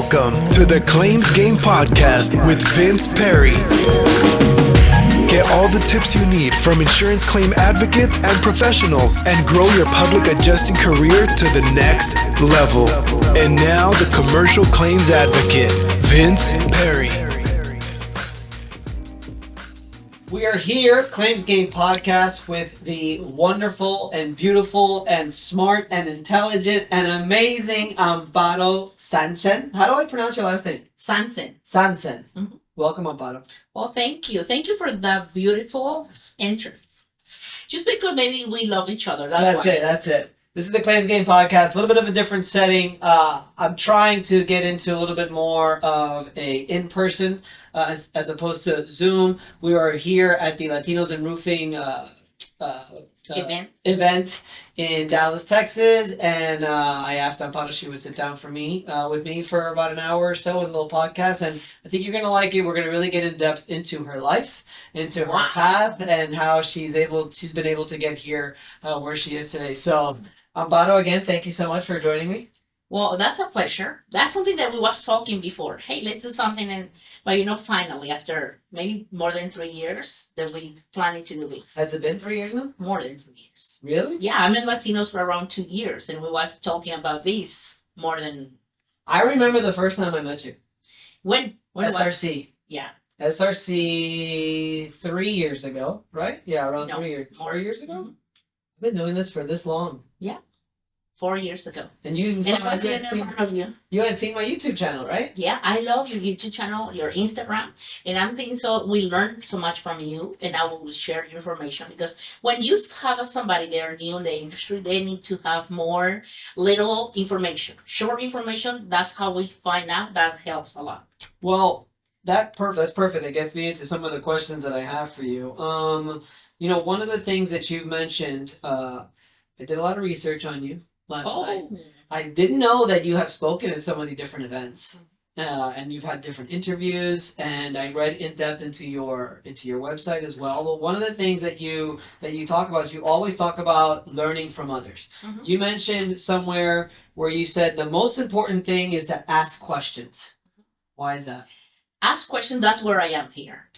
Welcome to the Claims Game Podcast with Vince Perry. Get all the tips you need from insurance claim advocates and professionals and grow your public adjusting career to the next level. And now, the commercial claims advocate, Vince Perry. We are here, Claims Game Podcast, with the wonderful and beautiful and smart and intelligent and amazing Amparo Sanchen. How do I pronounce your last name? Sancen. Sancen. Mhm. Welcome, Amparo. Well, thank you. Thank you for the beautiful interests. Just because maybe we love each other. That's, That's why. it. That's it. This is the Claims Game Podcast. A little bit of a different setting. Uh, I'm trying to get into a little bit more of a in-person uh, as, as opposed to Zoom. We are here at the Latinos En Roofing uh, uh, uh, Event. event in Dallas, Texas, and uh, I asked Amparo if she would sit down for me uh, with me for about an hour or so with a little podcast, and I think you're gonna like it. We're gonna really get in depth into her life, into her path, and how she's able, she's been able to get here uh, where she is today. So, Amparo, again, thank you so much for joining me. Well, that's a pleasure. That's something that we was talking before. Hey, let's do something, and but you know, finally, after maybe more than three years, that we planning to do this. Has it been three years now? More than three years. Really? Yeah, I'm in Latinos for around two years, and we was talking about this more than I remember the first time I met you. when when was SRC. yeah SRC three years ago, right? Yeah, around No, three years, four years ago. Mhm. I've been doing this for this long, four years ago, and you and saw, I was you, sitting had in seen, front of you. you had seen my YouTube channel, right? Yeah, I love your YouTube channel, your Instagram, and I'm thinking so. We learn so much from you, and I will share your information because when you have somebody they're new in the industry, they need to have more little information, short information. That's how we find out. That helps a lot. Well, that per- that's perfect. That gets me into some of the questions that I have for you. Um, you know, one of the things that you've mentioned, uh, I did a lot of research on you last night. Oh, I didn't know that you have spoken at so many different events, uh, and you've had different interviews. And I read in depth into your into your website as well. But one of the things that you that you talk about is you always talk about learning from others. Mhm. You mentioned somewhere where you said the most important thing is to ask questions. Why is that? ask questions. That's where I am here.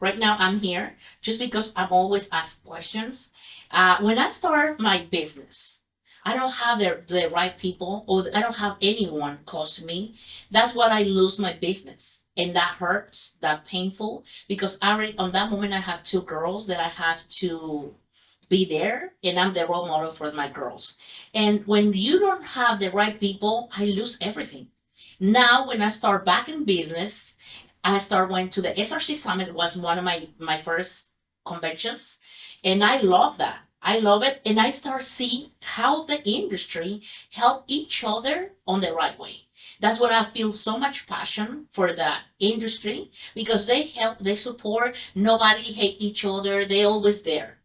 Right now, I'm here just because I'm always asked questions. Uh, when I start my business, I don't have the, the right people or I don't have anyone close to me. That's when I lose my business. And that hurts, that painful, because I already, on that moment, I have two girls that I have to be there and I'm the role model for my girls. And when you don't have the right people, I lose everything. Now, when I start back in business, I start went to the SRC Summit was one of my my first conventions, and I love that. I love it, and I start seeing how the industry help each other on the right way. That's what I feel so much passion for the industry because they help, they support. Nobody hate each other. They always there.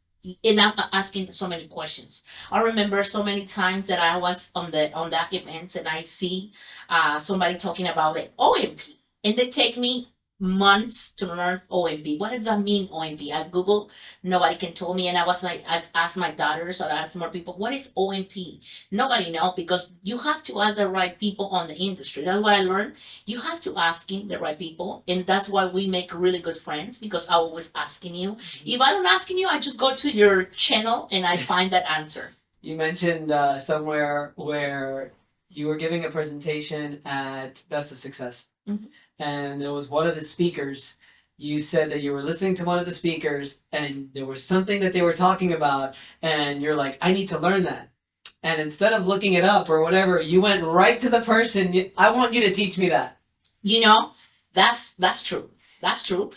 And I'm asking so many questions. I remember so many times that I was on the on that events and I see uh, somebody talking about the O&P and they take me months to learn O&P. What does that mean, O&P? I Google, nobody can tell me, and I was like, I asked my daughters or I asked more people, what is O&P? Nobody know because you have to ask the right people on the industry. That's what I learned. You have to asking the right people, and that's why we make really good friends because I always asking you. If I don't asking you, I just go to your channel and I find that answer. You mentioned uh, somewhere where you were giving a presentation at Best of Success, Mhm. And it was one of the speakers. You said that you were listening to one of the speakers, and there was something that they were talking about, and you're like, "I need to learn that." And instead of looking it up or whatever, you went right to the person. I want you to teach me that. You know, that's that's true. That's true.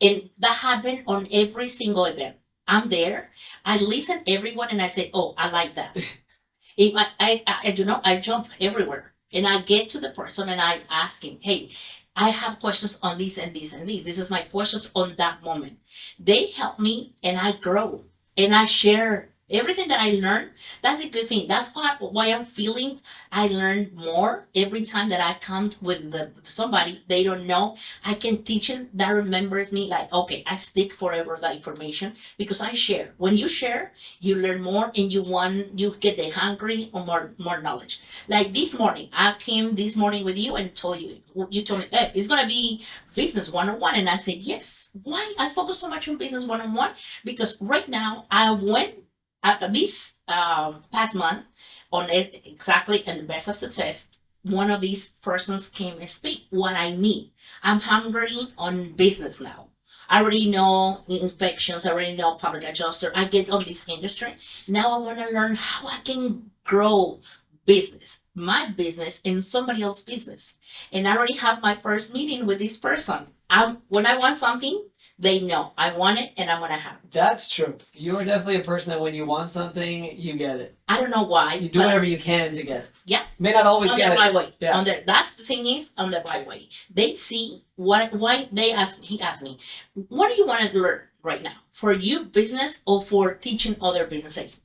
And that happened on every single event. I'm there. I listen everyone and I say, "Oh, I like that." if I, I, I, I do not, I jump everywhere and I get to the person and I ask him, "Hey, I have questions on this and this and this. This is my questions on that moment." They help me and I grow and I share Everything that I learn, that's a good thing. That's why why I'm feeling I learn more every time that I come with the somebody they don't know. I can teach them that remembers me like okay, I stick forever that information because I share. When you share, you learn more and you want you get the hungry or more more knowledge. Like this morning, I came this morning with you and told you you told me hey, it's gonna be business one on one and I said yes. Why I focus so much on business one on one? Because right now I went uh, this um, past month on it exactly and the best of success one of these persons came and speak what i need. I'm hungry on business now. I already know inspections i already know public adjuster i get on this industry. Now i want to learn how i can grow business my business and somebody else's business. And i already have my first meeting with this person. I'm when i want something they know I want it and I'm gonna have it. That's true. You are definitely a person that when you want something, you get it. I don't know why. You do but whatever you can to get it. Yeah. May not always on get the it. right way. Yes. On the that's the thing is on the right way. They see what why they ask he asked me, what do you want to learn right now? For you business or for teaching other businesses?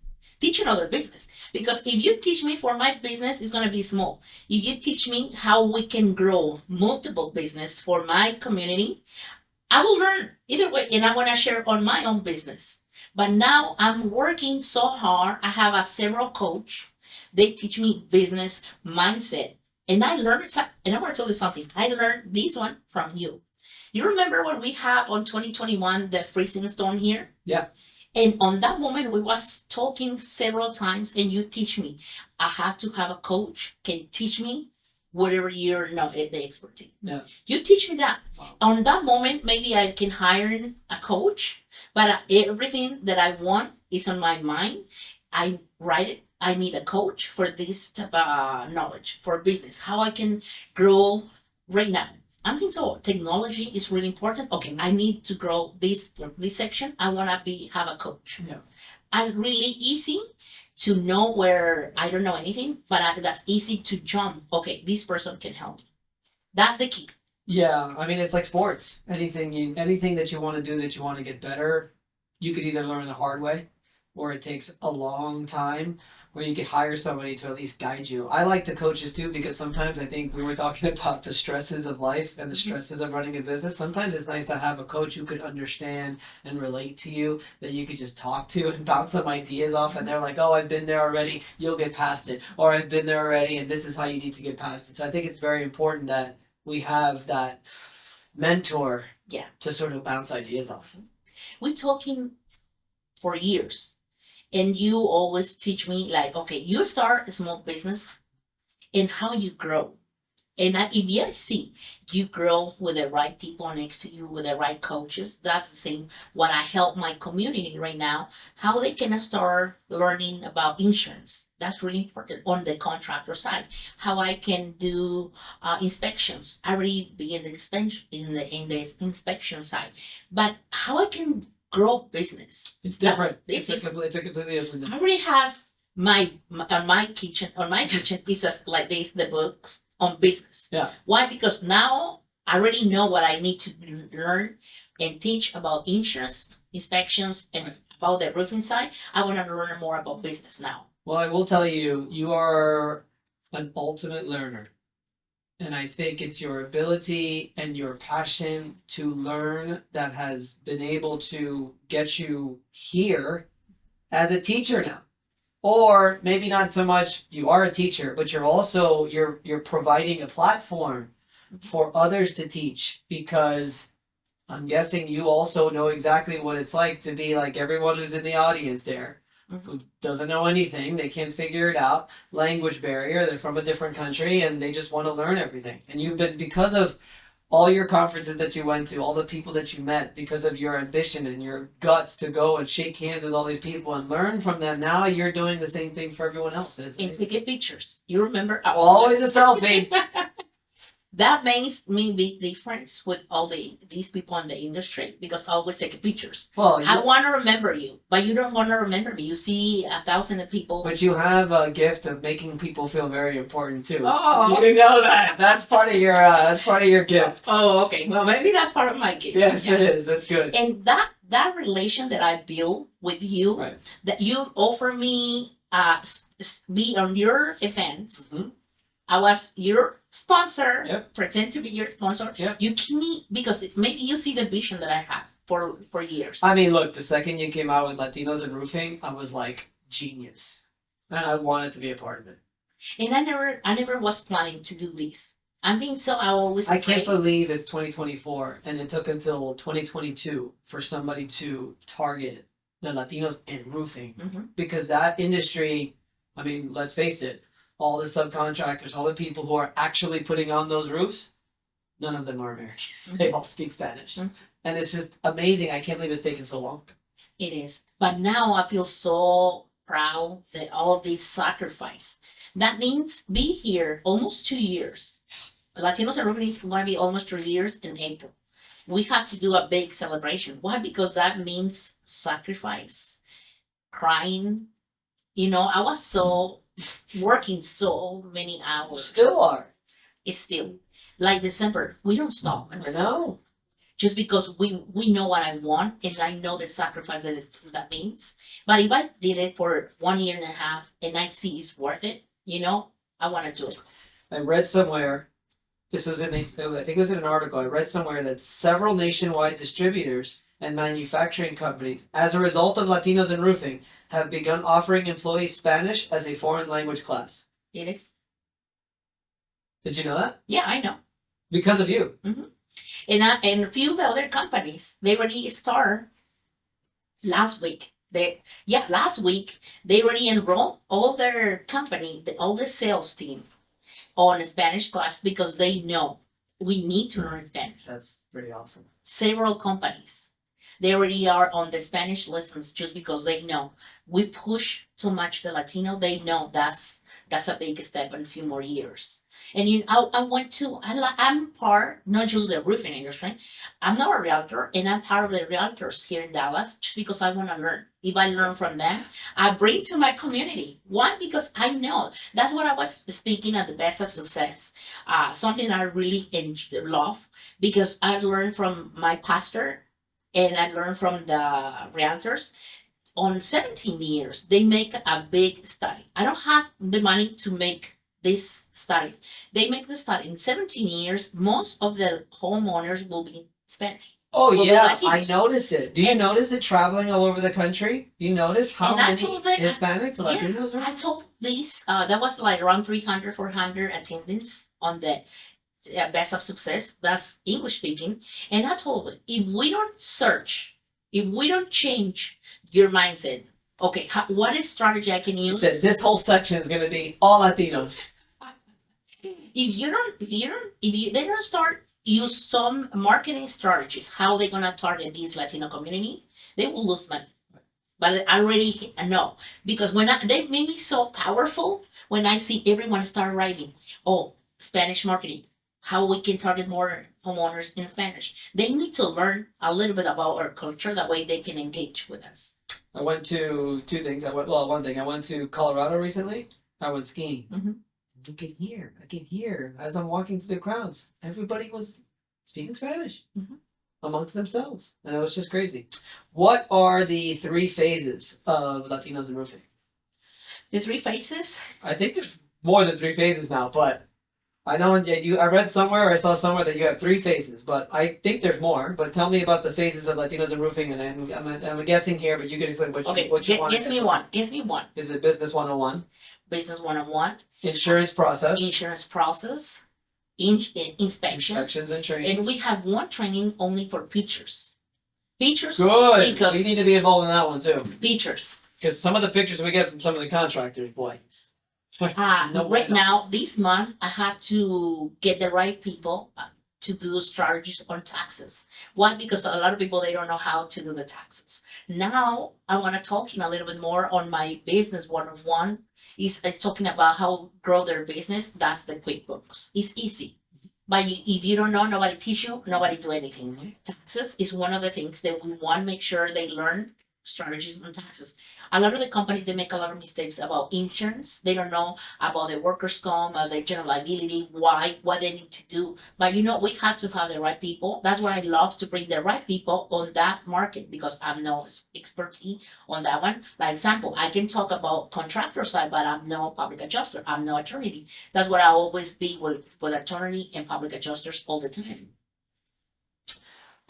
teaching other business because if you teach me for my business it's going to be small if you teach me how we can grow multiple business for my community I will learn either way, and I want to share on my own business. But now I'm working so hard. I have a several coach. They teach me business mindset, and I learned it. And I want to tell you something. I learned this one from you. You remember when we had on 2021 the freezing storm here? Yeah. And on that moment, we was talking several times, and you teach me. I have to have a coach can teach me whatever you're not the expertise. Yeah. You teach me that. Wow. On that moment, maybe I can hire a coach, but uh, everything that I want is on my mind. I write it. I need a coach for this type of uh, knowledge for business. How I can grow right now. I think so. Technology is really important. Okay, I need to grow this this section. I wanna be have a coach. Yeah. And really easy to know where I don't know anything, but I, that's easy to jump. Okay, this person can help me. That's the key. Yeah, I mean it's like sports. Anything you anything that you want to do that you want to get better, you could either learn the hard way or it takes a long time where you could hire somebody to at least guide you. I like the coaches too because sometimes I think we were talking about the stresses of life and the Mhm. stresses of running a business. Sometimes it's nice to have a coach who could understand and relate to you that you could just talk to and bounce some ideas off and they're like, "Oh, I've been there already. You'll get past it." Or "I've been there already and this is how you need to get past it." So I think it's very important that we have that mentor Yeah. to sort of bounce ideas off. We're talking for years, and you always teach me like, okay, you start a small business, and how you grow. And if you see you grow with the right people next to you, with the right coaches, that's the same. What I help my community right now, how they can start learning about insurance. That's really important on the contractor side. How I can do uh, inspections. I already begin the inspection in the in the inspection side, but how I can grow business. It's different. it's completely, it's a completely different. I already have my, my on my kitchen on my kitchen is just like this the books on business. Yeah. Why? Because now I already know what I need to learn and teach about insurance inspections and Right. about the roofing side. I want to learn more about business now. Well, I will tell you, you are an ultimate learner. And I think it's your ability and your passion to learn that has been able to get you here as a teacher now. Or maybe not so much you are a teacher, but you're also you're you're providing a platform for others to teach because I'm guessing you also know exactly what it's like to be like everyone who's in the audience there doesn't know anything. They can't figure it out. Language barrier. They're from a different country and they just want to learn everything. And you've been because of all your conferences that you went to, all the people that you met, because of your ambition and your guts to go and shake hands with all these people and learn from them. Now you're doing the same thing for everyone else. And it's And amazing. taking pictures. You remember? Always a selfie. that makes me big difference with all the these people in the industry because I always take pictures. Well, I want to remember you, but you don't want to remember me. You see a thousand of people. but you have a gift of making people feel very important too. Oh. You know that. That's part of your. Uh, that's part of your gift. Oh, okay. Well, maybe that's part of my gift. Yes, Yeah. it is. That's good. And that that relation that I build with you, Right. that you offer me, uh, be on your events. Mhm. I was your sponsor. Yep. Pretend to be your sponsor. Yep. You me because it- maybe you see the vision that I have for for years. I mean, look. The second you came out with Latinos En Roofing, I was like genius, and I wanted to be a part of it. and I never, I never was planning to do this. I'm being so. I always. I can't pray- believe it's 2024 and it took until 2022 for somebody to target the Latinos in roofing Mhm. because that industry, I mean, let's face it, all the subcontractors, all the people who are actually putting on those roofs, none of them are American. They all speak Spanish. Mhm. And it's just amazing. I can't believe it's taken so long. It is. But now I feel so proud that all this sacrifice. That means be here almost two years. Latinos and is going to be almost three years in April. We have to do a big celebration. Why? Because that means sacrifice, crying. You know, I was so working so many hours. Still are. It's still like December. We don't stop. in I December know. just because we we know what I want and I know the sacrifice that it's, that means. But if I did it for one year and a half and I see it's worth it, you know, I want to do it. I read somewhere, this was in the, I think it was in an article, I read somewhere that several nationwide distributors and manufacturing companies, as a result of Latinos in roofing, have begun offering employees Spanish as a foreign language class. It is. Did you know that? Yeah, I know. Because of you. Mm-hmm. And I, and a few of the other companies they already start last week. They yeah last week they already enrolled all their company, the, all the sales team, on a Spanish class because they know we need to learn Spanish. That's pretty awesome. several companies. They already are on the Spanish lessons just because they know we push too much the Latino. They know that's that's a big step in a few more years. And you, I, I want to I, I'm part not just the roofing industry. I'm not a realtor, and I'm part of the realtors here in Dallas just because I want to learn. If I learn from them, I bring to my community. Why? Because I know that's what I was speaking at the best of success. Uh, something I really love because I learned from my pastor and I learned from the realtors. On 17 years, they make a big study. I don't have the money to make these studies. They make the study in 17 years. Most of the homeowners will be Spanish. Oh Well, yeah, I notice it. Do you And- notice it traveling all over the country? Do you notice how many them- Hispanics, Yeah, Latinos are? I told this, uh, that was like around 300, 400 attendance on the uh, Best of Success. That's English speaking. And I told them, if we don't search, if we don't change your mindset, okay, how, what is strategy I can use? said this whole section is gonna be all Latinos. if you don't if you don't if you they don't start use some marketing strategies how they're gonna target this latino community they will lose money but i already know because when I, they made me so powerful when i see everyone start writing oh spanish marketing how we can target more homeowners in spanish they need to learn a little bit about our culture that way they can engage with us I went to two things. I went well, one thing. I went to Colorado recently. I went skiing. Mhm. I can hear. I can hear as I'm walking through the crowds. Everybody was speaking Spanish Mhm. amongst themselves, and it was just crazy. What are the three phases of Latinos in roofing? the three phases. I think there's more than three phases now, but I know yeah, you. I read somewhere, or I saw somewhere that you have three phases, but I think there's more. But tell me about the phases of Latinos in roofing, and I'm, I'm, I'm guessing here, but you can explain what okay you, what you gu- want. guess me one guess me one Is it business 101? business one-on-one oh Insurance process, insurance process, in, in- inspections, inspections and training. and we have one training only for pictures. Pictures, Good. because- we need to be involved in that one too, pictures. because some of the pictures we get from some of the contractors, boy. Uh, No right now, this month, I have to get the right people uh, to do strategies on taxes. Why? Because a lot of people they don't know how to do the taxes. Now, I want to talking a little bit more on my business one on one. Is uh, talking about how grow their business. That's the QuickBooks. It's easy. But you, if you don't know, nobody teach you, nobody do anything. Mhm. Taxes is one of the things that we want to make sure they learn strategies on taxes. A lot of the companies they make a lot of mistakes about insurance. They don't know about the workers' comp, uh, the general liability, why, what they need to do. But you know, we have to have the right people. That's why I love to bring the right people on that market because I'm no expertise on that one. Like example, I can talk about contractor side, but I'm no public adjuster. I'm no attorney. That's what I always be with with attorney and public adjusters all the time.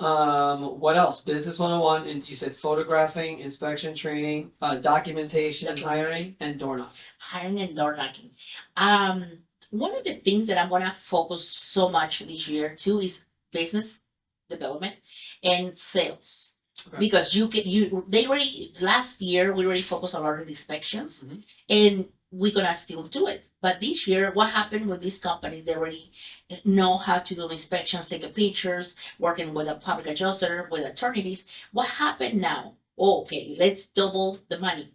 Um, what else? Business 101, and you said photographing, inspection training, uh, documentation, and hiring, and door knock. hiring and door knocking. Um, one of the things that I'm gonna focus so much this year too is business development and sales. Okay. Because you can you they already last year we already focused a lot on inspections Mhm. and we're gonna still do it. But this year, what happened with these companies? They already know how to do inspections, taking pictures, working with a public adjuster, with attorneys. What happened now? Oh, okay, let's double the money.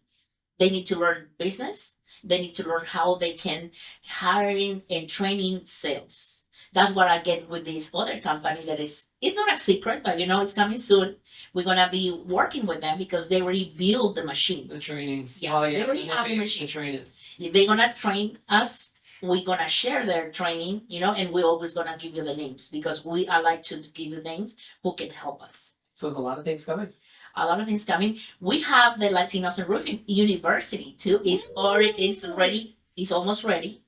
They need to learn business. They need to learn how they can hiring and training sales. That's what I get with this other company that is it's not a secret, but you know it's coming soon. We're gonna be working with them because they already built the machine. The training. Yeah, oh, they already have the machine. To train it. If they're gonna train us, we're gonna share their training, you know, and we're always gonna give you the names because we are like to give you names who can help us. So there's a lot of things coming. A lot of things coming. We have the Latinos En Roofing University too. It's already it's ready. It's almost ready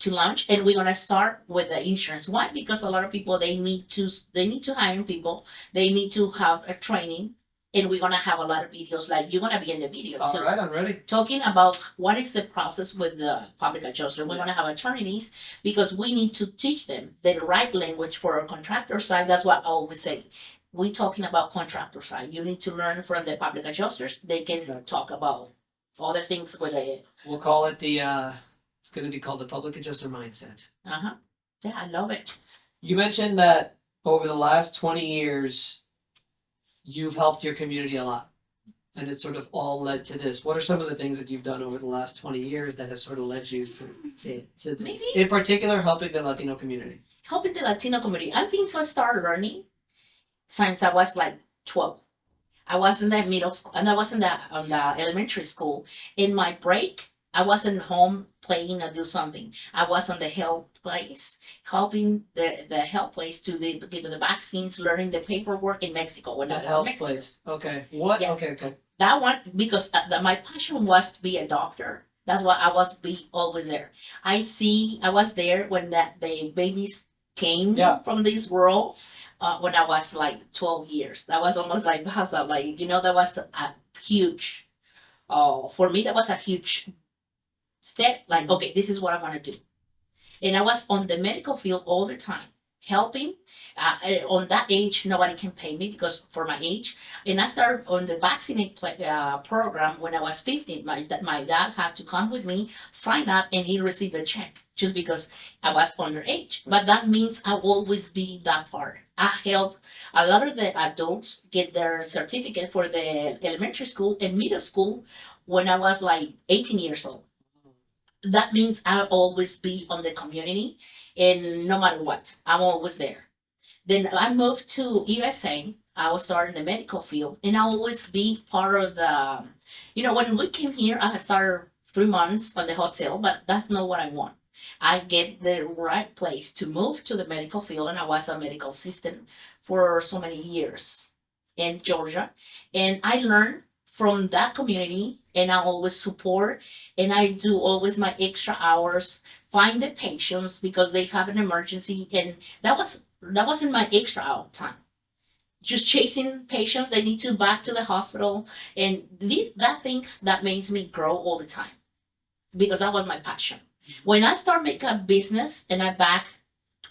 to launch, and we're gonna start with the insurance. Why? Because a lot of people they need to they need to hire people. They need to have a training, and we're gonna have a lot of videos. Like you're gonna be in the video too All right, I'm ready. talking about what is the process with the public adjuster. We're gonna have attorneys because we need to teach them the right language for our contractor side. That's what I always say. We're talking about contractor side. You need to learn from the public adjusters. They can talk about other things with the We'll call it the. uh It's to be called the public adjuster mindset. uh huh. Yeah, I love it. You mentioned that over the last 20 years, you've helped your community a lot. And it's sort of all led to this. What are some of the things that you've done over the last 20 years that have sort of led you to, to, this? Maybe- In particular, helping the Latino community. Helping the Latino community. I think so. I started learning since I was like twelve. I was in the middle school, and I was in the on um, the elementary school. In my break, I wasn't home playing or do something. I was on the health place, helping the the health place to the, give the vaccines, learning the paperwork in Mexico. When The I was in health Mexico. place. Okay. What? Yeah. Okay, okay. That one because uh, the, my passion was to be a doctor. That's why I was be always there. I see I was there when that the babies came Yeah. from this world. Uh, when I was like twelve years, that was almost like Baza, like you know that was a huge. Uh, for me that was a huge step. Like okay, this is what I want to do, and I was on the medical field all the time, helping. Uh, on that age, nobody can pay me because for my age, and I started on the vaccinate uh, program when I was 15. My, my dad had to come with me, sign up, and he received a check just because I was underage. But that means I will always be that part. I help a lot of the adults get their certificate for the elementary school and middle school when I was like 18 years old. That means I'll always be on the community, and no matter what, I'm always there. Then I moved to USA. I was starting the medical field, and I always be part of the. Um, you know, when we came here, I started three months on the hotel, but that's not what I want. I get the right place to move to the medical field, and I was a medical assistant for so many years in Georgia, and I learned from that community, and I always support, and I do always my extra hours, find the patients because they have an emergency, and that was that wasn't my extra hour time. Just chasing patients, they need to back to the hospital, and the, that things that makes me grow all the time, because that was my passion. When I start make a business and I back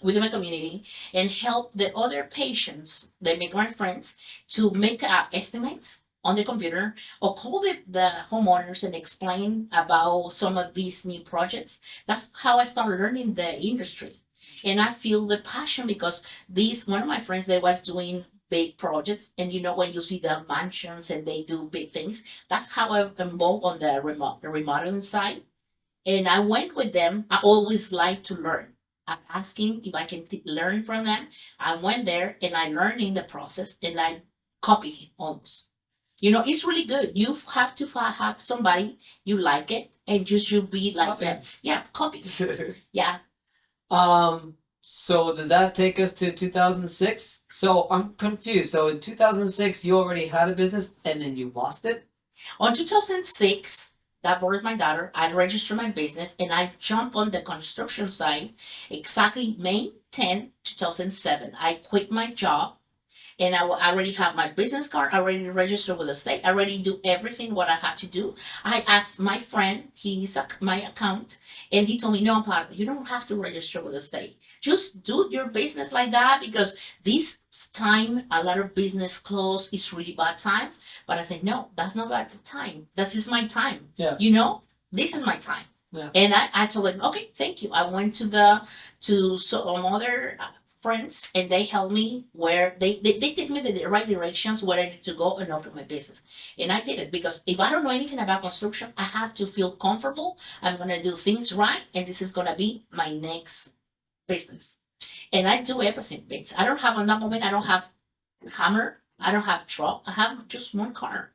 with my community and help the other patients, they make my friends to make uh, estimates on the computer or call the, the homeowners and explain about some of these new projects. That's how I started learning the industry. And I feel the passion because these one of my friends they was doing big projects and you know when you see the mansions and they do big things, that's how I'm involved on the remote remodeling side. And I went with them. I always like to learn. I'm asking if I can learn from them. I went there and I learned in the process and I copy almost. You know, it's really good. You have to fi- have somebody you like it and just you be like Copy. them. Yeah, copy. Yeah. um. So does that take us to 2006? So I'm confused. So in 2006, you already had a business and then you lost it. On 2006, that birthed my daughter. I registered my business and I jumped on the construction site exactly May 10, 2007. I quit my job and I I already have my business card. I already registered with the state. I already do everything what I had to do. I asked my friend, he's a, my account, and he told me, no, Amparo, you don't have to register with the state. Just do your business like that because this time a lot of business close is really bad time. But I said, no, that's not bad time. This is my time. Yeah. You know, this is my time. Yeah. And I, I told him, okay, thank you. I went to the to some other uh, friends and they helped me where they, they, they took me the right directions where I need to go and open my business. And I did it because if I don't know anything about construction, I have to feel comfortable. I'm gonna do things right and this is gonna be my next business. And I do everything. I don't have on that moment, I don't have hammer, I don't have truck, I have just one car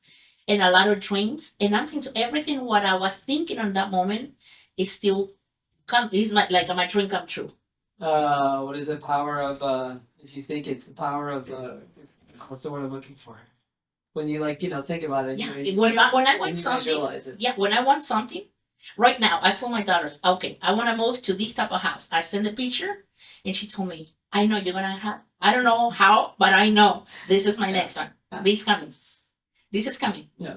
and a lot of dreams. And I'm thinking everything what I was thinking on that moment is still come is my like my dream come true. Uh, what is the power of uh? If you think it's the power of uh, what's the word I'm looking for? When you like, you know, think about it. Yeah. you, When I when I when want you something visualize it. yeah, when I want something, right now, I told my daughters, okay, I want to move to this type of house. I sent a picture, and she told me, I know you're gonna have. I don't know how, but I know this is my next one. This coming. This is coming. Yeah.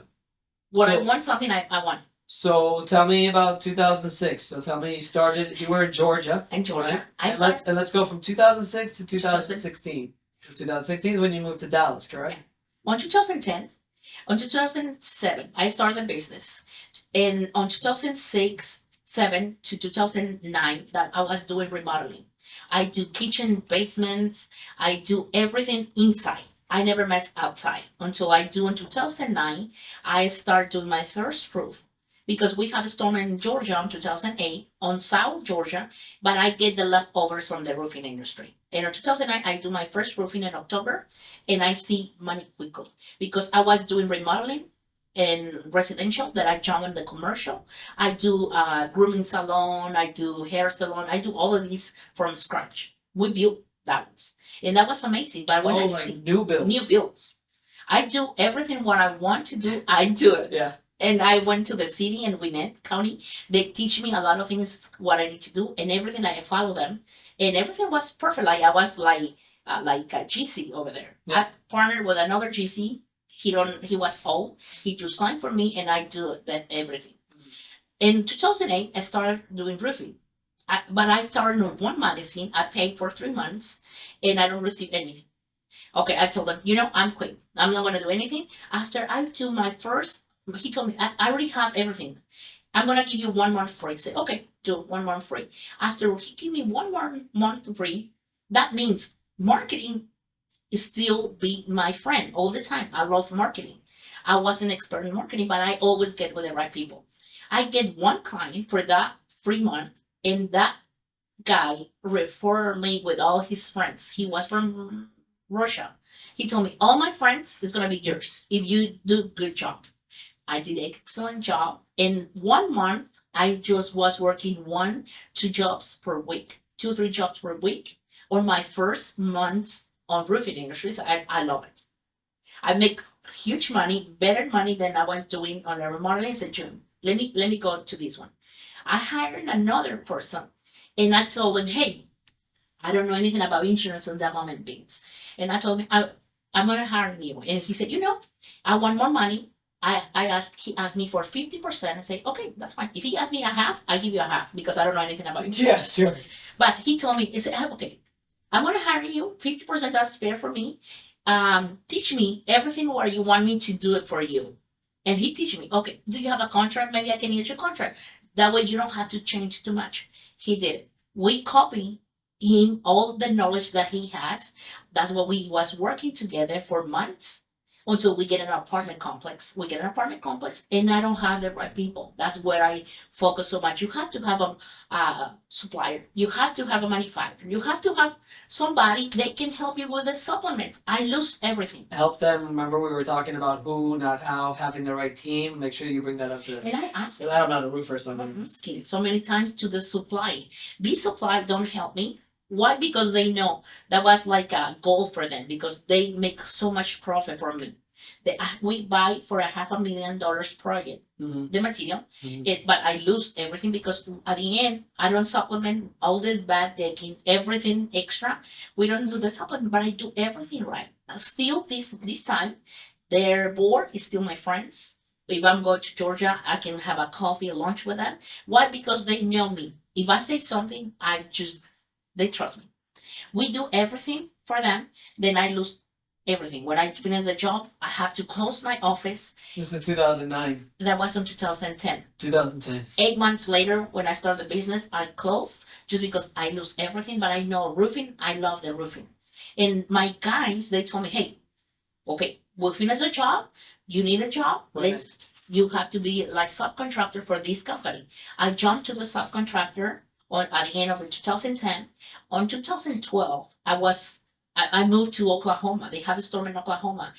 When I So- want something, I, I want. So tell me about 2006. So tell me you started. You were in Georgia. And Georgia. I and started. let's and let's go from 2006 to 2016. 2016 is when you moved to Dallas, correct? on 2010 on 2007 i started a business and on 2006 7 to 2009 that i was doing remodeling i do kitchen basements i do everything inside i never mess outside until i do in 2009 i start doing my first roof because we have a storm in georgia in 2008 on south georgia but i get the leftovers from the roofing industry and in 2009 i do my first roofing in october and I see money quickly because I was doing remodeling and residential that I jump in the commercial. I do uh, grooming salon, I do hair salon, I do all of these from scratch. We built that ones, and that was amazing. But when oh, I like see new builds. new builds, I do everything what I want to do. I do it. Yeah. And I went to the city in Gwinnett County. They teach me a lot of things what I need to do, and everything I follow them, and everything was perfect. Like I was like uh, like a GC over there. Yeah. I partnered with another GC. He don't. He was old. He just signed for me, and I do that everything. In 2008, I started doing roofing. I, but I started in one magazine. I paid for three months, and I don't receive anything. Okay, I told them, you know, I'm quit. I'm not gonna do anything. After I do my first, he told me I, I already have everything. I'm gonna give you one month free. I said, okay, do one month free. After he gave me one more month free, that means marketing is still be my friend all the time. I love marketing. I wasn't expert in marketing, but I always get with the right people. I get one client for that free month, and that guy referred me with all his friends. He was from Russia. He told me, all my friends is gonna be yours if you do good job. I did an excellent job. In one month, I just was working one, two jobs per week, two, three jobs per week. On my first month on roofing industries, I, I love it. I make huge money, better money than I was doing on the remodeling. June, let me let me go to this one. I hired another person and I told him, hey, I don't know anything about insurance on that Beans. And I told him, I, I'm gonna hire you. And he said, you know, I want more money. I, I asked he asked me for 50%. and say, okay, that's fine. If he asks me a half, I give you a half because I don't know anything about it. Yeah, sure. But he told me, he said, "Ah, okay, I'm gonna hire you. 50% that's fair for me. Um, teach me everything where you want me to do it for you. And he teach me, okay, do you have a contract? Maybe I can use your contract. That way you don't have to change too much. He did. We copy him all the knowledge that he has. That's what we was working together for months. Until we get an apartment complex. We get an apartment complex, and I don't have the right people. That's where I focus so much. You have to have a, a supplier. You have to have a manufacturer. You have to have somebody that can help you with the supplements. I lose everything. Help them. Remember, we were talking about who, not how, having the right team. Make sure you bring that up to. And I ask I don't know the roofer, so I'm I'm asking so many times to the supply. B supply don't help me. Why? Because they know that was like a goal for them because they make so much profit from me. They, uh, we buy for a half a million dollars project Mhm. the material, Mhm. it, but I lose everything because at the end I don't supplement all the bad taking everything extra. We don't do the supplement, but I do everything right. Still, this this time, their board is still my friends. If I'm going to Georgia, I can have a coffee, lunch with them. Why? Because they know me. If I say something, I just they trust me. We do everything for them. Then I lose everything. When I finish the job, I have to close my office. This is 2009, That was in 2010 2010. eight months later when i start the business i close just because i lose everything but i know roofing i love the roofing and my guys they told me hey okay we'll finish the job you need a job let's you have to be like subcontractor for this company i jumped to the subcontractor on at the end of 2010 on 2012 i was I, moved to Oklahoma. They have a storm in Oklahoma.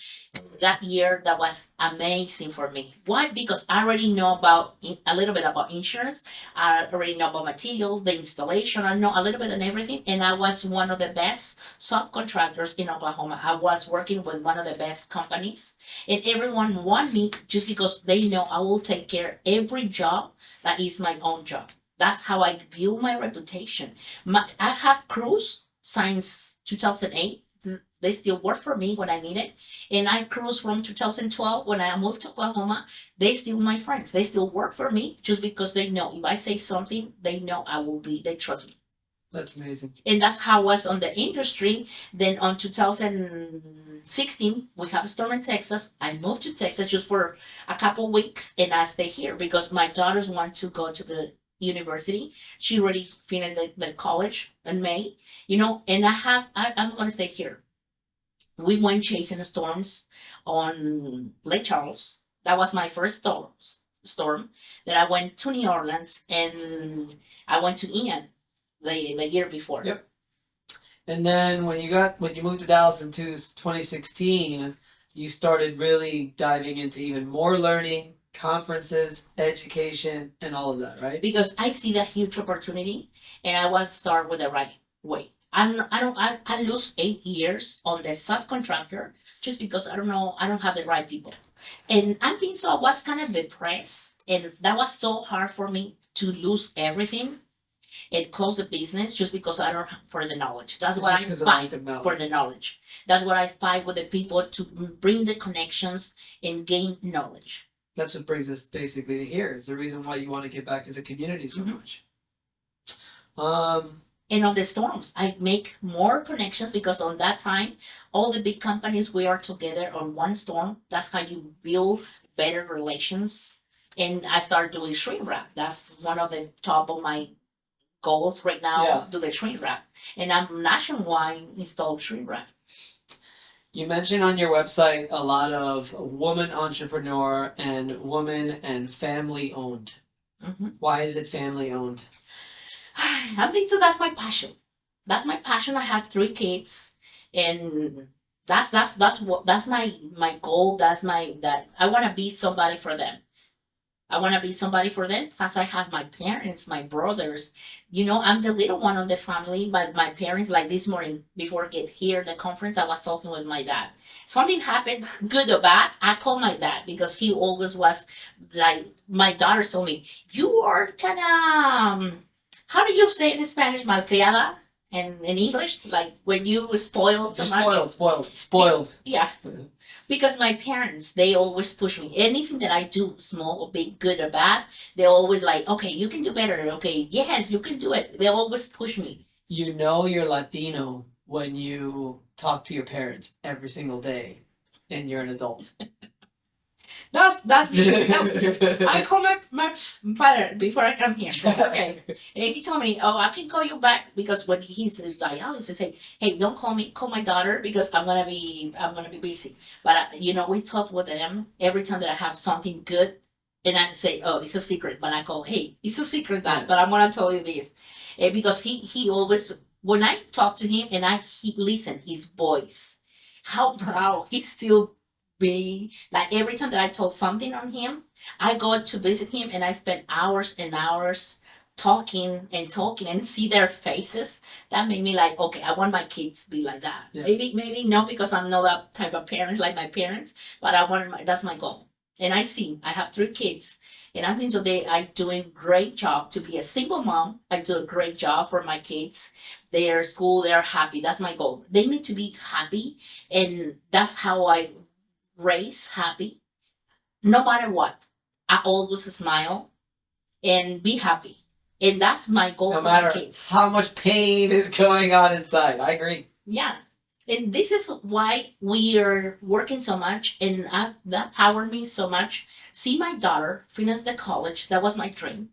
That year, that was amazing for me. Why? Because I already know about a little bit about insurance. I already know about materials, the installation. I know a little bit on everything, and I was one of the best subcontractors in Oklahoma. I was working with one of the best companies, and everyone want me just because they know I will take care every job that is my own job. That's how I build my reputation. My, I have crews since 2008. Mm, they still work for me when I need it. And I cruise from 2012 when I moved to Oklahoma. They still my friends. They still work for me just because they know if I say something, they know I will be, they trust me. That's amazing. And that's how I was on the industry. Then on 2016, we have a storm in Texas. I moved to Texas just for a couple weeks and I stay here because my daughters want to go to the university. She already finished the, the college in May, you know, and I have, I, I'm going to stay here. We went chasing the storms on Lake Charles. That was my first storm. Storm. Then I went to New Orleans and I went to Ian the the year before. Yep. And then when you got when you moved to Dallas in two- 2016, you started really diving into even more learning, conferences, education, and all of that, right? Because I see that huge opportunity and I want to start with the right way. I don't, I don't I, I lose eight years on the subcontractor just because I don't know I don't have the right people. And I'm think so I was kind of depressed and that was so hard for me to lose everything and close the business just because I don't have for the knowledge. That's It's what just I 'cause of fight knowledge. for the knowledge. That's what I fight with the people to bring the connections and gain knowledge. That's what brings us basically to here. Is the reason why you want to get back to the community so Mhm. much. Um, And on the storms, I make more connections because on that time, all the big companies we are together on one storm. That's how you build better relations. And I started doing shrink wrap. That's one of the top of my goals right now. Yeah. Do the shrink wrap, and I'm nationwide installed shrink wrap. You mentioned on your website a lot of woman entrepreneur and woman and family owned. Mhm. Why is it family owned? I think so. That's my passion. That's my passion. I have three kids, and that's that's that's what that's my my goal. That's my that I want to be somebody for them. I want to be somebody for them since I have my parents, my brothers. You know, I'm the little one of the family, but my parents, like this morning before I get here the conference, I was talking with my dad. Something happened, good or bad. I call my dad because he always was like my daughter told me, you are kind of um, how do you say in Spanish, malcriada? And in English, like when you were spoiled so You're much. spoiled, spoiled, spoiled. Yeah. Because my parents, they always push me. Anything that I do, small or big, good or bad, they're always like, okay, you can do better. Okay, yes, you can do it. They always push me. You know you're Latino when you talk to your parents every single day and you're an adult. That's that's, that's I call my, my father before I come here. Okay. And he told me, Oh, I can call you back because when he's in dialysis, say, Hey, don't call me, call my daughter because I'm gonna be I'm gonna be busy. But uh, you know, we talk with them every time that I have something good and I say, Oh, it's a secret, but I call, Hey, it's a secret that but I'm gonna tell you this. And because he he always when I talk to him and I he listen his voice, how proud he still be like every time that I told something on him, I go to visit him and I spend hours and hours talking and talking and see their faces. That made me like, okay, I want my kids to be like that. Yeah. Maybe, maybe not because I'm not that type of parent like my parents, but I want my, that's my goal. And I see I have three kids, and I think today I doing great job to be a single mom. I do a great job for my kids. They are school, they're happy. That's my goal. They need to be happy, and that's how I raise happy. No matter what i always smile and be happy. And that's my goal no for my kids. how much pain is going on inside. I agree. yeah. And this is why we are working so much and I, that powered me so much. See my daughter finish the college. That was my dream.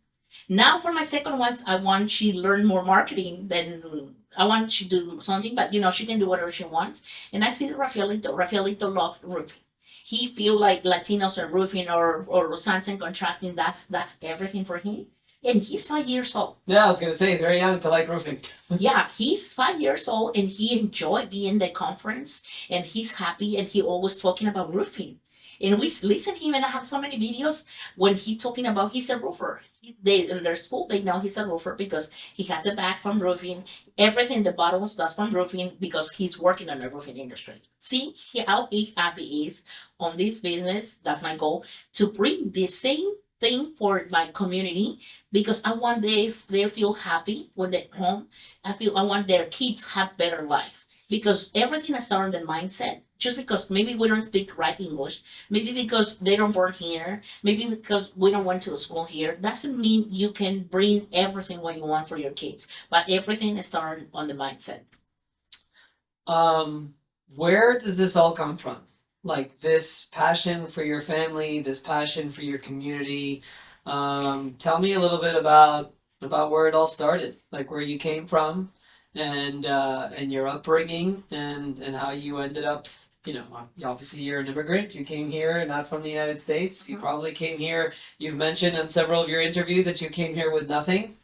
Now for my second ones i want she learn more marketing than i want she do something but you know she can do whatever she wants. And i see rafaelito. Rafaelito love roofing he feel like latinos are roofing or or and contracting that's that's everything for him and he's five years old Yeah, I was gonna say he's very young to like roofing. yeah, he's five years old and he enjoyed being the conference and he's happy and he always talking about roofing. And we listen to him and I have so many videos when he talking about he's a roofer. He- They in their school they know he's a roofer because he has a bag from roofing. Everything the bottles does from roofing because he's working on the roofing industry. See how he happy he is on this business. That's my goal to bring the same thing for my community because I want they they feel happy when they're home I feel I want their kids have better life because everything has started in the mindset. Just because maybe we don't speak right English, maybe because they don't born here, maybe because we don't went to the school here, doesn't mean you can bring everything what you want for your kids. But everything is started on the mindset. Um, where does this all come from? Like this passion for your family, this passion for your community. Um, tell me a little bit about about where it all started, like where you came from, and uh, and your upbringing, and and how you ended up. You know, obviously you're an immigrant. You came here, not from the United States. You Mhm. probably came here. You've mentioned in several of your interviews that you came here with nothing.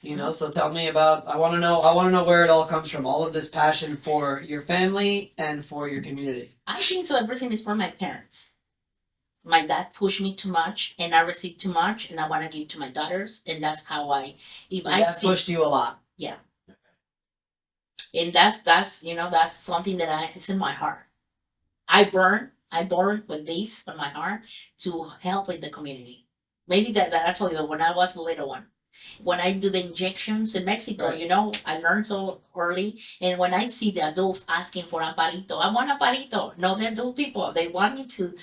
You know, so tell me about. I want to know. I want to know where it all comes from. All of this passion for your family and for your community. I think so everything is from my parents. My dad pushed me too much and I received too much and I want to give to my daughters and that's how I if I that see pushed you a lot. And that's that's you know that's something that I it's in my heart. I burn I burn with this on my heart to help with the community. Maybe that that actually when I was a little one, when I do the injections in Mexico, Right. you know, I learned so early, and when I see the adults asking for a parito, I want a parito. No, the adult people they want me to,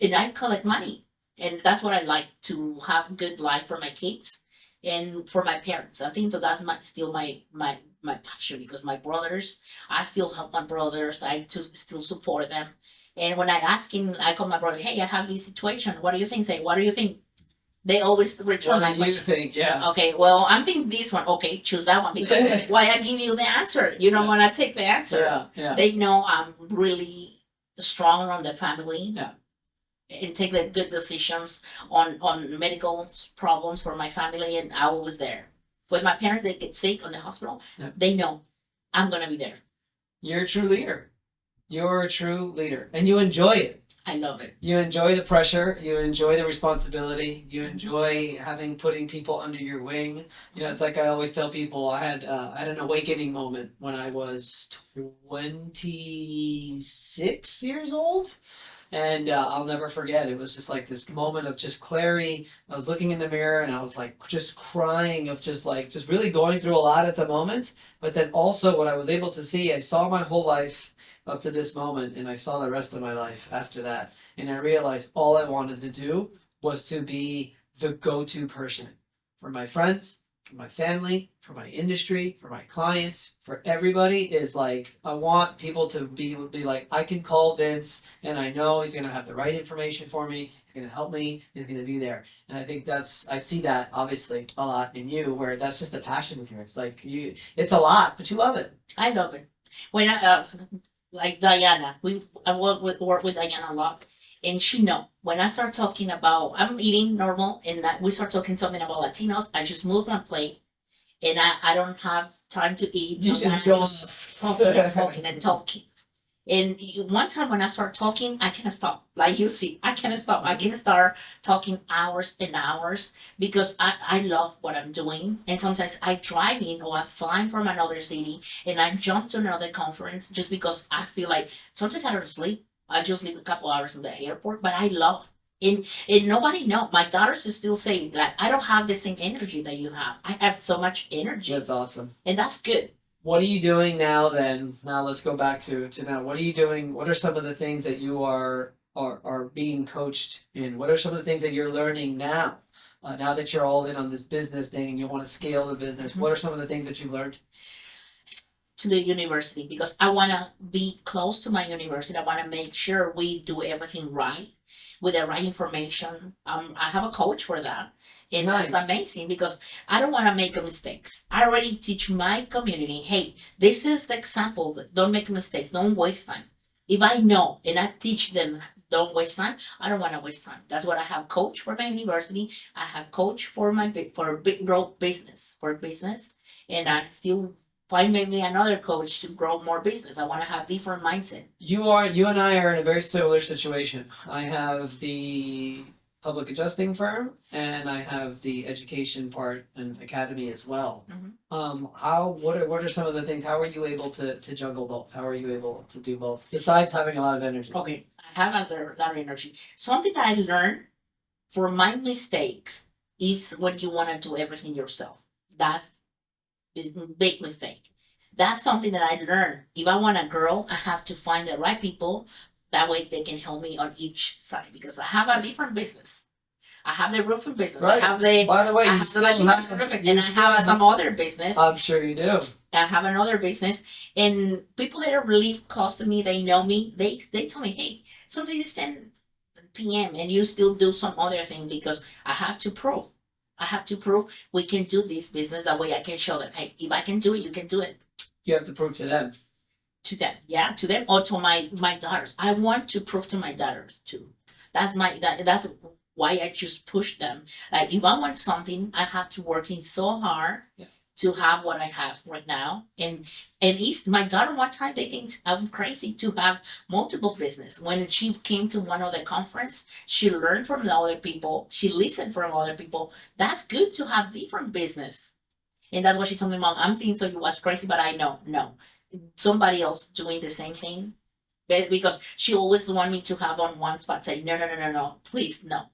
and I collect money, and that's what I like to have good life for my kids and for my parents. I think so. That's my still my my my passion because my brothers, I still help my brothers. I to still support them. And when I ask him, I call my brother, "Hey, I have this situation. What do you think?" Say, "What do you think?" They always return What my do you question. think? Yeah. Okay, well, I'm thinking this one. Okay, choose that one because why I give you the answer? You don't Yeah. want to take the answer. Yeah. Yeah. They know I'm really strong on the family. Yeah. And take the good decisions on on medical problems for my family, and I was there. When my parents they get sick on the hospital, Yeah. they know I'm gonna be there. You're a true leader. You're a true leader, and you enjoy it. I love it. You enjoy the pressure. You enjoy the responsibility. You enjoy having putting people under your wing. You know, it's like I always tell people. I had uh, I had an awakening moment when I was twenty six years old, and uh, I'll never forget. It was just like this moment of just clarity. I was looking in the mirror and I was like just crying of just like just really going through a lot at the moment. But then also what I was able to see, I saw my whole life up to this moment and I saw the rest of my life after that. And I realized all I wanted to do was to be the go to person for my friends, for my family, for my industry, for my clients, for everybody is like I want people to be be like I can call Vince and I know he's gonna have the right information for me. He's gonna help me. He's gonna be there. And I think that's I see that obviously a lot in you where that's just a passion of yours. Like you, it's a lot, but you love it. I love it. When I, uh, like Diana, we I work with work with Diana a lot, and she know when I start talking about I'm eating normal, and I, we start talking something about Latinos, I just move my plate, and I, I don't have time to eat. You just go talking and talking and talking. And one time when I start talking, I cannot stop. Like you see, I cannot stop. I can start talking hours and hours because I, I love what I'm doing. And sometimes I drive in or I fly from another city and I jump to another conference just because I feel like sometimes I don't sleep. I just leave a couple hours in the airport, but I love. And, and nobody know. My daughters is still saying that I don't have the same energy that you have. I have so much energy, That's awesome. and that's good. What are you doing now then? Now let's go back to, to now. What are you doing? What are some of the things that you are are, are being coached in? What are some of the things that you're learning now? Uh, now that you're all in on this business thing and you want to scale the business, what are some of the things that you've learned? To the university because I want to be close to my university. I want to make sure we do everything right with the right information. Um, I have a coach for that. And Nice. that's amazing because I don't want to make mistakes. I already teach my community, hey, this is the example. Don't make mistakes. Don't waste time. If I know and I teach them, don't waste time. I don't want to waste time. That's what I have coach for my university. I have coach for my big for big grow business for business, and I still find maybe another coach to grow more business. I want to have different mindset. You are you and I are in a very similar situation. I have the public adjusting firm and I have the education part and academy as well. Mhm. Um, how what are what are some of the things? How are you able to to juggle both? How are you able to do both? Besides having a lot of energy. Okay, I have a lot lot of energy. Something that I learned from my mistakes is when you want to do everything yourself. That's a mm-hmm. big mistake. That's something that I learned. If I want to grow, I have to find the right people. That way they can help me on each side because I have a different business. I have the roofing business. Right. I have the By the way, I you still have, roofing, and I have some other business. I'm sure you do. I have another business, and people that are really close to me, they know me. They they tell me, hey, sometimes it's ten p.m. and you still do some other thing because I have to prove. I have to prove we can do this business. That way, I can show them, hey, if I can do it, you can do it. You have to prove to them. To them, yeah, to them or to my my daughters. I want to prove to my daughters too. That's my that, that's why I just push them. Like if I want something, I have to work in so hard Yeah. To have what I have right now. And and it's my daughter one time they think I'm crazy to have multiple business. When she came to one of the conference, she learned from the other people. She listened from other people. That's good to have different business. And that's what she told me, Mom. I'm thinking so you was crazy, but I know no, somebody else doing the same thing. Because she always want me to have on one spot. Say no, no, no, no, no. Please no.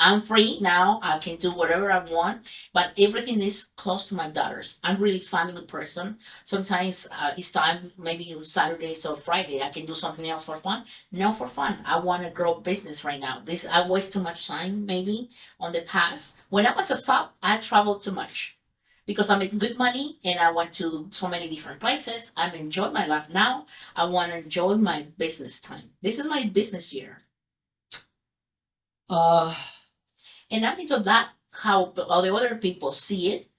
I'm free now. I can do whatever I want, but everything is close to my daughters. I'm really family person. Sometimes uh, it's time, maybe Saturdays or Friday, I can do something else for fun. No, for fun. I want to grow business right now. This I waste too much time maybe on the past. When I was a sub, I traveled too much because I make good money and I went to so many different places. I'm enjoying my life now. I want to enjoy my business time. This is my business year. Uh And I think so that how all the other people see it,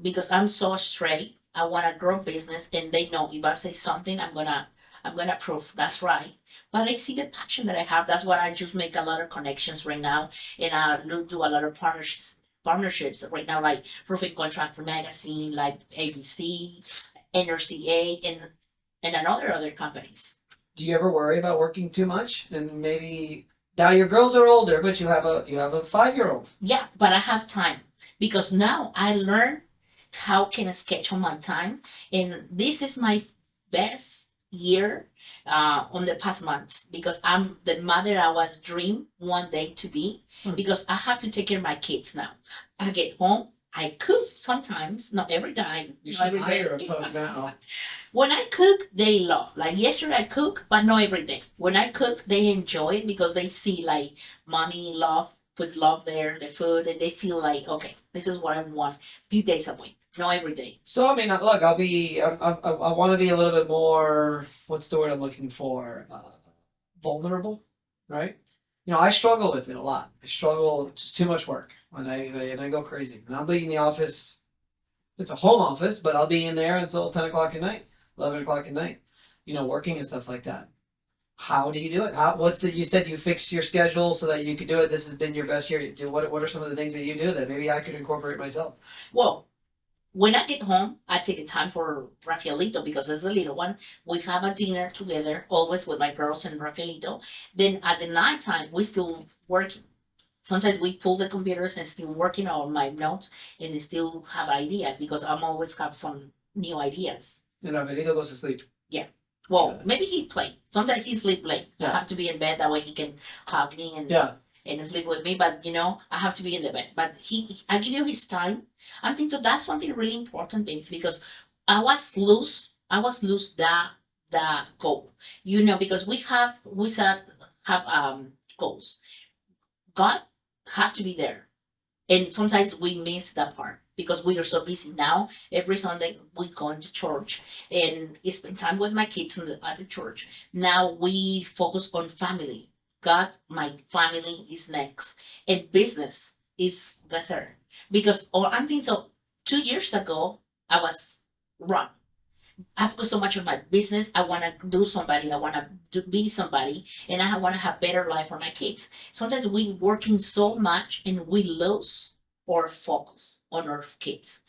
because I'm so straight. I want to grow business, and they know if I say something, I'm gonna, I'm gonna prove that's right. But I see the passion that I have. That's why I just make a lot of connections right now, and I do a lot of partnerships. Partnerships right now, like Roofing Contractor Magazine, like ABC, NRCA, and and another other companies. do you ever worry about working too much? And maybe now your girls are older, but you have a you have a five year old. Yeah, but I have time because now I learn how can I schedule my time, and this is my best year uh, on the past months because I'm the mother I was dream one day to be Hmm. because I have to take care of my kids now. I get home, I cook sometimes, not every time. You not should every hire a day. now. When I cook, they love. Like yesterday, I cook, but not every day. When I cook, they enjoy it because they see like mommy love put love there, in the food, and they feel like okay, this is what I want. Few days a week, not every day. So I mean, look, I'll be, I, I, I want to be a little bit more. What's the word I'm looking for? Uh, vulnerable, right? You know, I struggle with it a lot. I struggle just too much work when I and I go crazy. And I'll be in the office. It's a home office, but I'll be in there until ten o'clock at night, eleven o'clock at night. You know, working and stuff like that. How do you do it? How, what's the? You said you fixed your schedule so that you could do it. This has been your best year. What? What are some of the things that you do that maybe I could incorporate myself? Well, when I get home, I take a time for Rafaelito because as the little one, we have a dinner together, always with my girls and Rafaelito. Then at the night time, we still working. Sometimes we pull the computers and still working on my notes and still have ideas because I'm always have some new ideas. And Rafaelito goes to sleep. Yeah. Well, maybe he play. Sometimes he sleep late. I Yeah. have to be in bed that way he can hug me and Yeah. And sleep with me. But you know, I have to be in the bed. But he, I give you his time. I'm thinking that's something really important, things because I was lose. I was lose that that goal. You know, because we have we said have um goals. God have to be there, and sometimes we miss that part because we are so busy now. Every Sunday we go into church and spend time with my kids in the, at the church. Now we focus on family. God, my family is next, and business is the third. Because or I'm thinking so. Two years ago, I was wrong. I focus so much on my business. I want to do somebody. I want to be somebody, and I want to have better life for my kids. Sometimes we working so much and we lose our focus on our kids.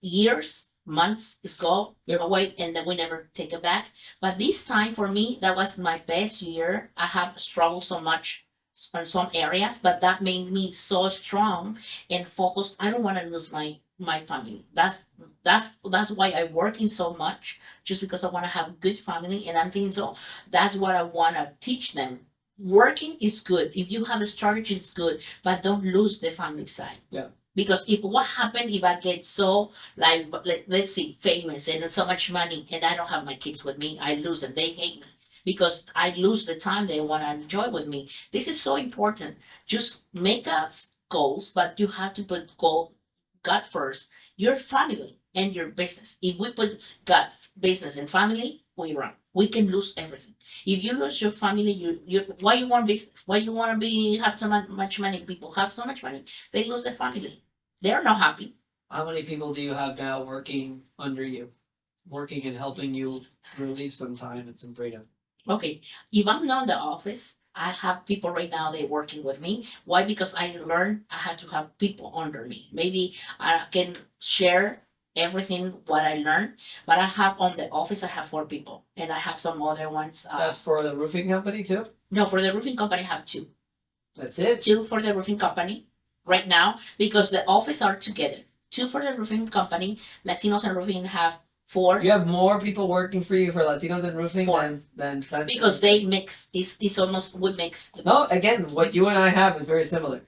Years, months is go Yep. away, and then we never take it back. But this time for me, that was my best year. I have struggled so much on some areas, but that made me so strong and focused. I don't want to lose my my family. That's that's that's why I'm working so much, just because I want to have good family, and I'm thinking so. That's what I want to teach them. Working is good. If you have a strategy, it's good, but don't lose the family side. Yeah. Because if what happened if I get so like let, let's say famous and so much money and I don't have my kids with me, I lose them. They hate me because I lose the time they want to enjoy with me. This is so important. Just make us goals, but you have to put goal God first, your family and your business. If we put God, business, and family, we run. We can lose everything. If you lose your family, you you why you want business? Why you want to be have so much money? People have so much money, they lose their family. They're not happy. How many people do you have now working under you, working and helping you relieve some time and some freedom? Okay, if I'm not in the office, I have people right now they working with me. Why? Because I learned I had to have people under me. Maybe I can share everything what I learned, but I have on the office I have four people, and I have some other ones. Uh, That's for the roofing company too. no, for the roofing company, I have two. That's it. Two for the roofing company right now because the office are together. Two for the roofing company. Latinos En Roofing have four You have more people working for you for Latinos En Roofing Four. than than Sancen. because they mix. It's, it's almost we mix. no, again, what you and I have is very similar.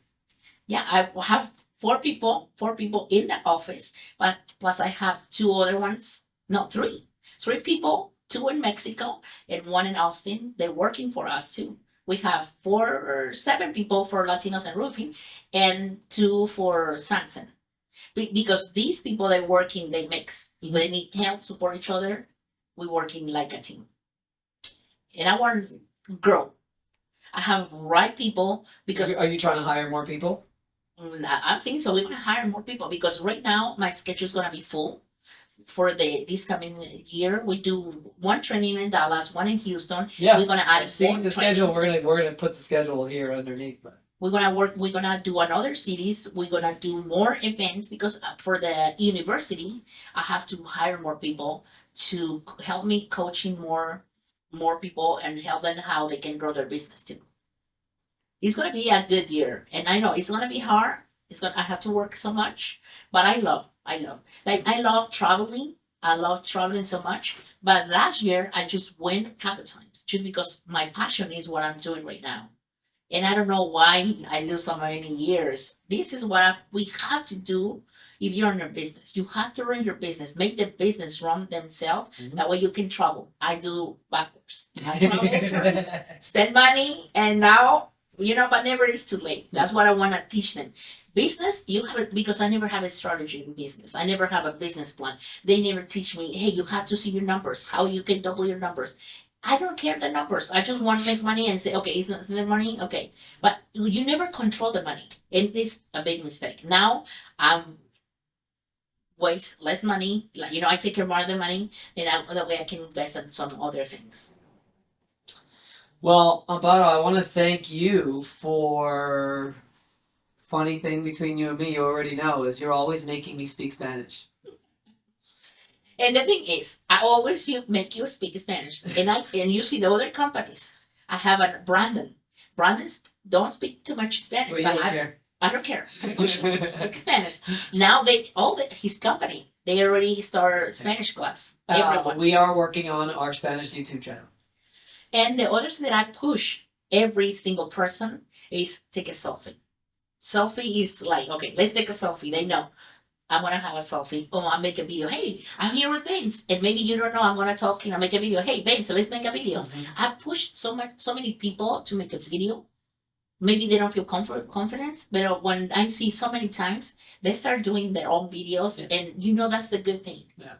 Yeah, I have four people, four people in the office, but plus I have two other ones, no, three, three people, two in Mexico and one in Austin. They're working for us too. We have four or seven people for Latinos En Roofing, and two for Sancen. Be- because these people they're working, they mix. If they need help, support each other, we working like a team. And I want to grow. I have right people because Are you trying to hire more people? Mm, I, I think so. We're gonna hire more people because right now my schedule is gonna be full for the this coming year. We do one training in Dallas, one in Houston. Yeah. We're gonna add I've the schedule. We're gonna we're gonna put the schedule here underneath. But We're gonna work. We're gonna do another cities. We're gonna do more events because uh, for the university, I have to hire more people to c- help me coaching more more people and help them how they can grow their business too. It's gonna be a good year, and I know it's gonna be hard. It's gonna I have to work so much, but I love I love like I love traveling. I love traveling so much. But last year I just went a couple times just because my passion is what I'm doing right now and I don't know why I lose so many years. This is what we have to do if you're in a business. You have to run your business, make the business run themselves. Mhm. That way you can travel. I do backwards. I travel first, spend money, and now you know, but never is too late. That's what I want to teach them. Business, you have it because I never have a strategy in business. I never have a business plan. They never teach me, hey, you have to see your numbers, how you can double your numbers. I don't care the numbers. I just want to make money and say, okay, is it the money? Okay. But you never control the money. And it's a big mistake. Now I'm waste less money. Like you know, I take care more of the money, and I, that way I can invest in some other things. Well, Amparo, I want to thank you for funny thing between you and me. You already know is you're always making me speak Spanish. And the thing is, I always you make you speak Spanish, and I and you see the other companies. I have a Brandon. Brandon's don't speak too much Spanish, Well, you but don't I, care. I don't care. speak Spanish. Now they all the, his company they already start Spanish class. Uh, Everyone. we are working on our Spanish YouTube channel. And the other thing that I push every single person is take a selfie. Selfie is like, okay, let's take a selfie. They know I'm gonna have a selfie. Oh, I make a video. Hey, I'm here with Vince, and maybe you don't know I'm gonna talk. and I make a video. Hey, Vince, let's make a video. Mm-hmm. I push so much, so many people to make a video. Maybe they don't feel comfort, confidence, but when I see so many times, they start doing their own videos, Yeah. and you know that's the good thing. Yeah.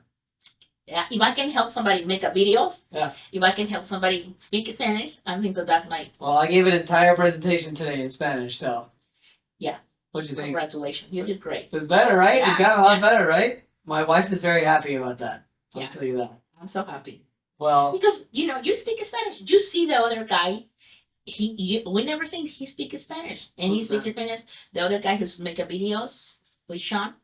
Yeah, if I can help somebody make a videos, Yeah. if I can help somebody speak Spanish, I think that that's my Well, I gave an entire presentation today in Spanish, so. What'd you think? congratulations. You did great. It's better, right? it's Yeah, got a lot better, right? My wife is very happy about that. I'll Yeah. tell you that. I'm so happy Well, because you know you speak Spanish. You see the other guy. He, you, we never think he speaks Spanish, and he Who's speaks? Spanish. The other guy who's making videos with Sean.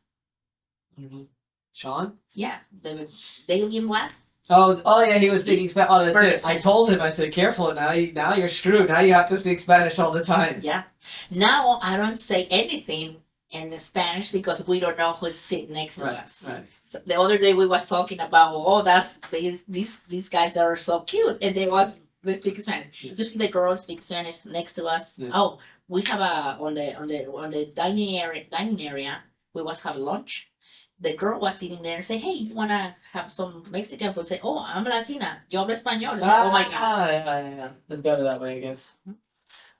mhm. Sean? Yeah, the Daily in Black. Oh, oh yeah, he was speaking Spanish. Oh, that's it. I told him. I said, "Careful now. You now you're screwed. Now you have to speak Spanish all the time." Yeah. Now I don't say anything in the Spanish because we don't know who's sitting next to Right. us. Right. So the other day we was talking about oh that's these these these guys are so cute and they was they speak Spanish. Yeah. You see the girls speak Spanish next to us. Yeah. Oh, we have a on the on the on the dining area dining area. We was have lunch. The girl was sitting there and say, "Hey, you wanna have some Mexican food?" Say, "Oh, I'm Latina. Yo hablo español." It's like, oh my god! Ah, yeah, yeah, yeah. It's better that way, I guess.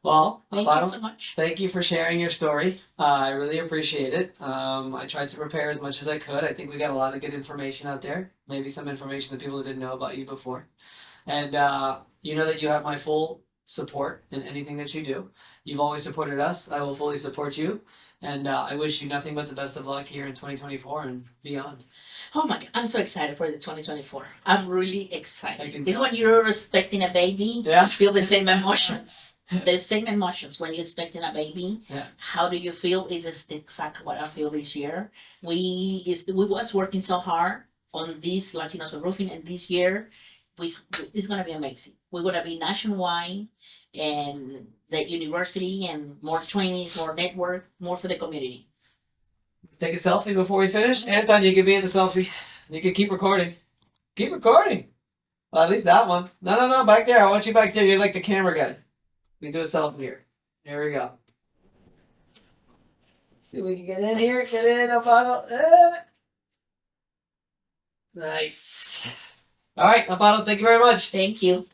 Well, Thank you so much. Thank you for sharing your story. Uh, I really appreciate it. Um, I tried to prepare as much as I could. I think we got a lot of good information out there. Maybe some information that people didn't know about you before. And uh, you know that you have my full support in anything that you do. You've always supported us. I will fully support you. And uh, I wish you nothing but the best of luck here in 2024 and beyond. Oh my god! I'm so excited for the 2024. I'm really excited. It's when you're expecting a baby. Yeah. feel the same emotions. the same emotions when you're expecting a baby. Yeah. How do you feel? Is this exactly what I feel this year? We is we was working so hard on this Latinos for Roofing, and this year we it's gonna be amazing. We're gonna be nationwide, and the university, and more trainings, more network, more for the community. Let's take a selfie before we finish. Anton, you can be in the selfie. You can keep recording. Keep recording. Well, at least that one. No, no, no, back there. I want you back there. You're like the camera guy. We do a selfie here. Here we go. See if we can get in here. Get in a bottle. Eh. Nice. All right, Amparo, thank you very much. Thank you.